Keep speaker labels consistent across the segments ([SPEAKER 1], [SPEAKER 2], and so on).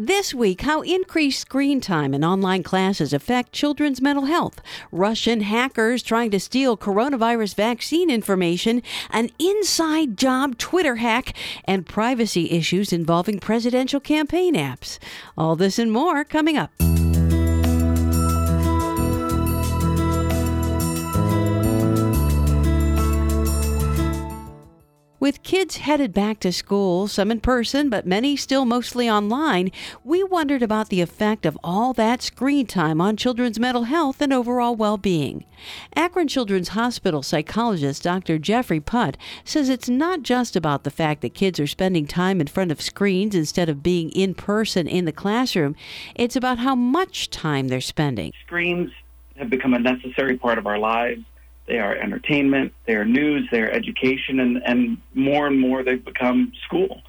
[SPEAKER 1] This week, how increased screen time in online classes affect children's mental health, Russian hackers trying to steal coronavirus vaccine information, an inside job Twitter hack, and privacy issues involving presidential campaign apps. All this and more coming up. With kids headed back to school, some in person, but many still mostly online, we wondered about the effect of all that screen time on children's mental health and overall well being. Akron Children's Hospital psychologist Dr. Jeffrey Putt says it's not just about the fact that kids are spending time in front of screens instead of being in person in the classroom, it's about how much time they're spending.
[SPEAKER 2] Screens have become a necessary part of our lives they are entertainment, they are news, they are education, and, and more and more they've become school.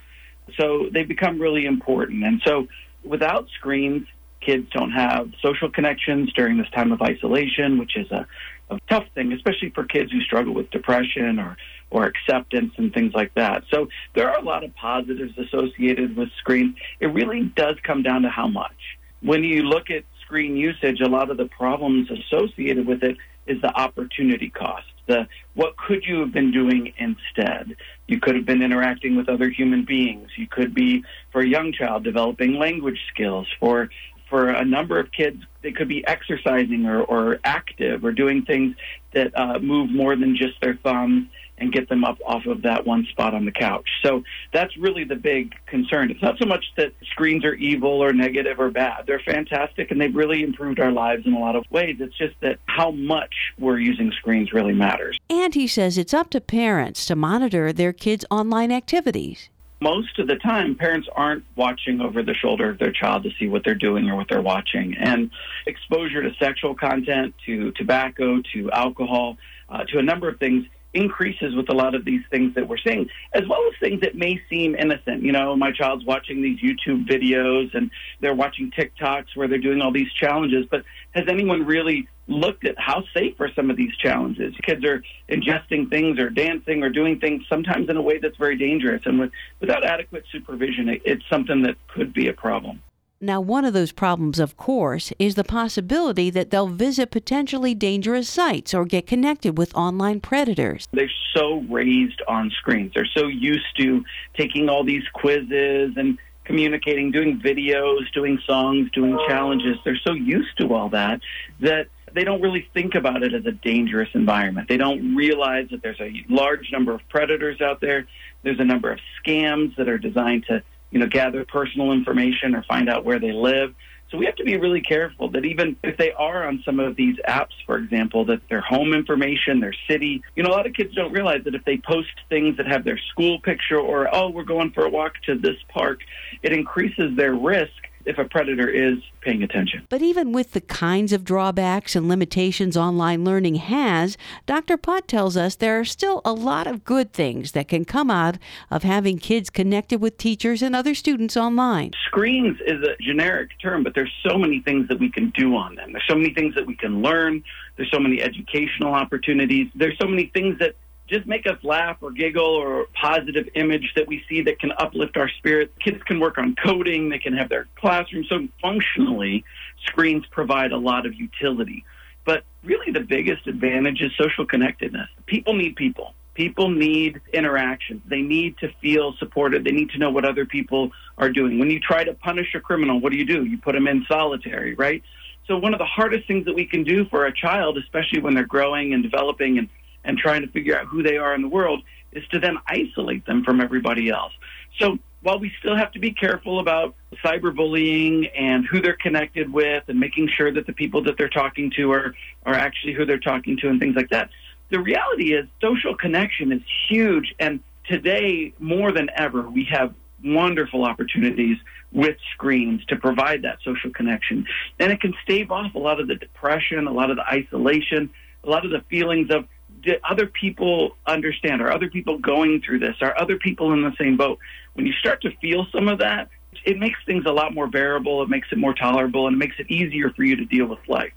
[SPEAKER 2] So they become really important. And so without screens, kids don't have social connections during this time of isolation, which is a, a tough thing, especially for kids who struggle with depression or, or acceptance and things like that. So there are a lot of positives associated with screens. It really does come down to how much. When you look at screen usage, a lot of the problems associated with it is the opportunity cost. The what could you have been doing instead? You could have been interacting with other human beings. You could be for a young child developing language skills. For for a number of kids, they could be exercising or, or active or doing things that uh, move more than just their thumbs and get them up off of that one spot on the couch. So that's really the big concern. It's not so much that screens are evil or negative or bad. They're fantastic and they've really improved our lives in a lot of ways. It's just that how much we're using screens really matters.
[SPEAKER 1] And he says it's up to parents to monitor their kids' online activities
[SPEAKER 2] most of the time, parents aren't watching over the shoulder of their child to see what they're doing or what they're watching. And exposure to sexual content, to tobacco, to alcohol, uh, to a number of things increases with a lot of these things that we're seeing, as well as things that may seem innocent. You know, my child's watching these YouTube videos and they're watching TikToks where they're doing all these challenges, but has anyone really looked at how safe are some of these challenges? Kids are ingesting things or dancing or doing things sometimes in a way that's very dangerous. And with, without adequate supervision, it, it's something that could be a problem.
[SPEAKER 1] Now, one of those problems, of course, is the possibility that they'll visit potentially dangerous sites or get connected with online predators.
[SPEAKER 2] They're so raised on screens. They're so used to taking all these quizzes and communicating, doing videos, doing songs, doing challenges. They're so used to all that that they don't really think about it as a dangerous environment. They don't realize that there's a large number of predators out there. There's a number of scams that are designed to you know, gather personal information or find out where they live. So we have to be really careful that even if they are on some of these apps, for example, that their home information, their city, you know, a lot of kids don't realize that if they post things that have their school picture or, oh, we're going for a walk to this park, it increases their risk if a predator is paying attention.
[SPEAKER 1] But even with the kinds of drawbacks and limitations online learning has, Dr. Putt tells us there are still a lot of good things that can come out of having kids connected with teachers and other students online.
[SPEAKER 2] Screens is a generic term, but there's so many things that we can do on them. There's so many things that we can learn. There's so many educational opportunities. There's so many things that just make us laugh or giggle or positive image that we see that can uplift our spirits. Kids can work on coding, they can have their classroom. So functionally, screens provide a lot of utility. But really, the biggest advantage is social connectedness. People need people. People need interaction. They need to feel supported. They need to know what other people are doing. When you try to punish a criminal, what do you do? You put them in solitary, right? So, one of the hardest things that we can do for a child, especially when they're growing and developing and and trying to figure out who they are in the world is to then isolate them from everybody else. So while we still have to be careful about cyberbullying and who they're connected with and making sure that the people that they're talking to are, are actually who they're talking to and things like that, the reality is social connection is huge. And today, more than ever, we have wonderful opportunities with screens to provide that social connection. And it can stave off a lot of the depression, a lot of the isolation, a lot of the feelings of do other people understand? Are other people going through this? Are other people in the same boat? When you start to feel some of that, it makes things a lot more bearable, it makes it more tolerable, and it makes it easier for you to deal with life.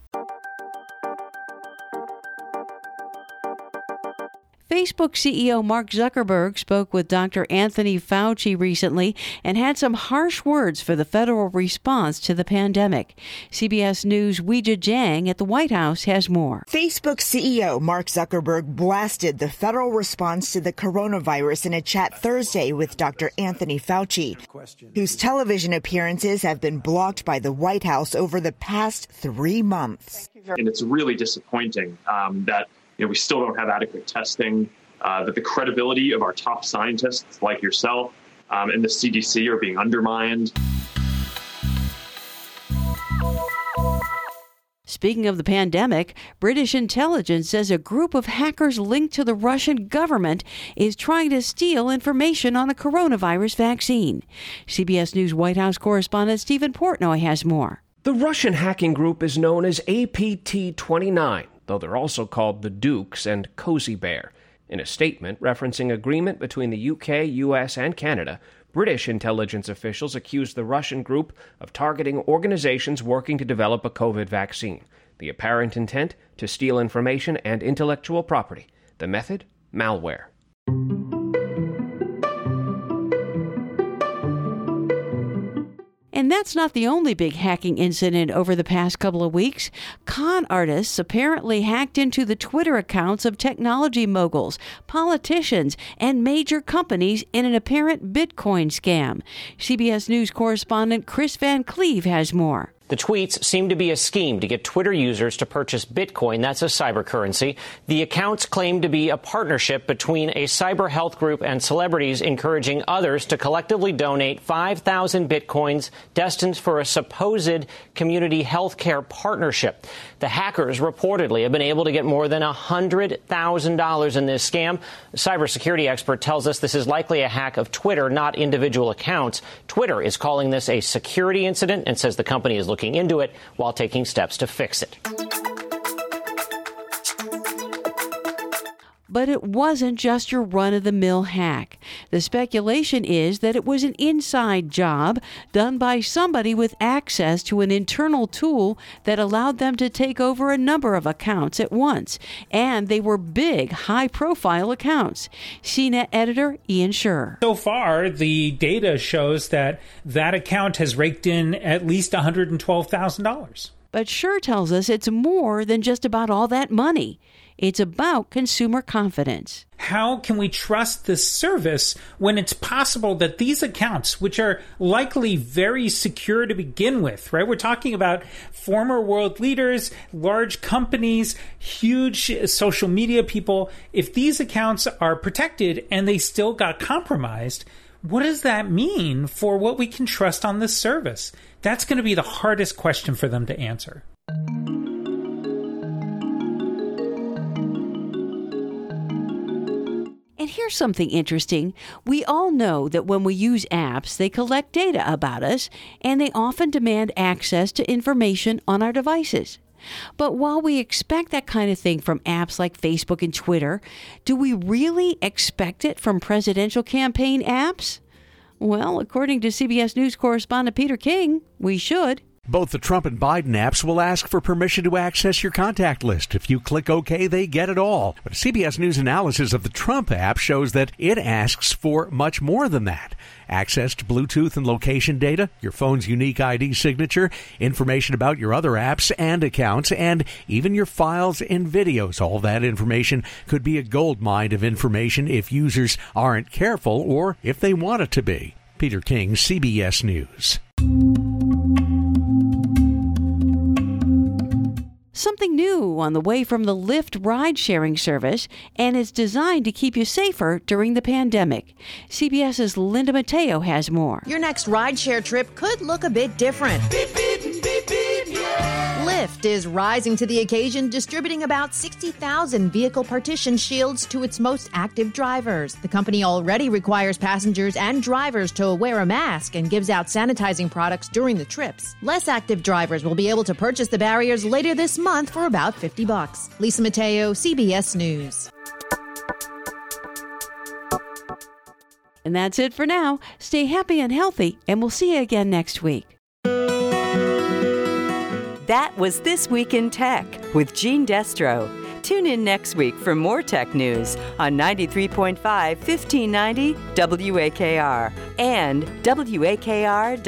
[SPEAKER 1] Facebook CEO Mark Zuckerberg spoke with Dr. Anthony Fauci recently and had some harsh words for the federal response to the pandemic. CBS News' Weijia Jiang at the White House has more.
[SPEAKER 3] Facebook CEO Mark Zuckerberg blasted the federal response to the coronavirus in a chat Thursday with Dr. Anthony Fauci, whose television appearances have been blocked by the White House over the past three months.
[SPEAKER 4] And it's really disappointing um, that you know, we still don't have adequate testing, uh, that the credibility of our top scientists like yourself um, and the CDC are being undermined.
[SPEAKER 1] Speaking of the pandemic, British intelligence says a group of hackers linked to the Russian government is trying to steal information on a coronavirus vaccine. CBS News White House correspondent Stephen Portnoy has more.
[SPEAKER 5] The Russian hacking group is known as APT 29 though they're also called the Dukes and Cozy Bear. In a statement referencing agreement between the UK, US, and Canada, British intelligence officials accused the Russian group of targeting organizations working to develop a COVID vaccine. The apparent intent to steal information and intellectual property. The method? Malware.
[SPEAKER 1] And that's not the only big hacking incident over the past couple of weeks. Con artists apparently hacked into the Twitter accounts of technology moguls, politicians, and major companies in an apparent Bitcoin scam. CBS News correspondent Chris Van Cleave has more.
[SPEAKER 6] The tweets seem to be a scheme to get Twitter users to purchase Bitcoin. That's a cyber currency. The accounts claim to be a partnership between a cyber health group and celebrities encouraging others to collectively donate 5,000 Bitcoins destined for a supposed community healthcare partnership. The hackers reportedly have been able to get more than $100,000 in this scam. A cybersecurity expert tells us this is likely a hack of Twitter, not individual accounts. Twitter is calling this a security incident and says the company is looking into it while taking steps to fix it.
[SPEAKER 1] But it wasn't just your run of the mill hack. The speculation is that it was an inside job done by somebody with access to an internal tool that allowed them to take over a number of accounts at once. And they were big, high profile accounts. CNET editor Ian Sherr.
[SPEAKER 7] So far, the data shows that that account has raked in at least $112,000.
[SPEAKER 1] But Sherr tells us it's more than just about all that money. It's about consumer confidence.
[SPEAKER 7] How can we trust this service when it's possible that these accounts, which are likely very secure to begin with, right? We're talking about former world leaders, large companies, huge social media people. If these accounts are protected and they still got compromised, what does that mean for what we can trust on this service? That's going to be the hardest question for them to answer.
[SPEAKER 1] And here's something interesting. We all know that when we use apps, they collect data about us and they often demand access to information on our devices. But while we expect that kind of thing from apps like Facebook and Twitter, do we really expect it from presidential campaign apps? Well, according to CBS News correspondent Peter King, we should.
[SPEAKER 8] Both the Trump and Biden apps will ask for permission to access your contact list. If you click OK, they get it all. But a CBS News analysis of the Trump app shows that it asks for much more than that. Access to Bluetooth and location data, your phone's unique ID signature, information about your other apps and accounts, and even your files and videos. All that information could be a gold mine of information if users aren't careful or if they want it to be. Peter King, CBS News.
[SPEAKER 1] Something new on the way from the Lyft ride sharing service, and it's designed to keep you safer during the pandemic. CBS's Linda Mateo has more.
[SPEAKER 9] Your next rideshare trip could look a bit different. Beep, beep, beep, Lyft is rising to the occasion, distributing about 60,000 vehicle partition shields to its most active drivers. The company already requires passengers and drivers to wear a mask and gives out sanitizing products during the trips. Less active drivers will be able to purchase the barriers later this month for about 50 bucks. Lisa Mateo, CBS News.
[SPEAKER 1] And that's it for now. Stay happy and healthy, and we'll see you again next week.
[SPEAKER 10] That was This Week in Tech with Gene Destro. Tune in next week for more tech news on 93.5 1590 WAKR and WAKR.net.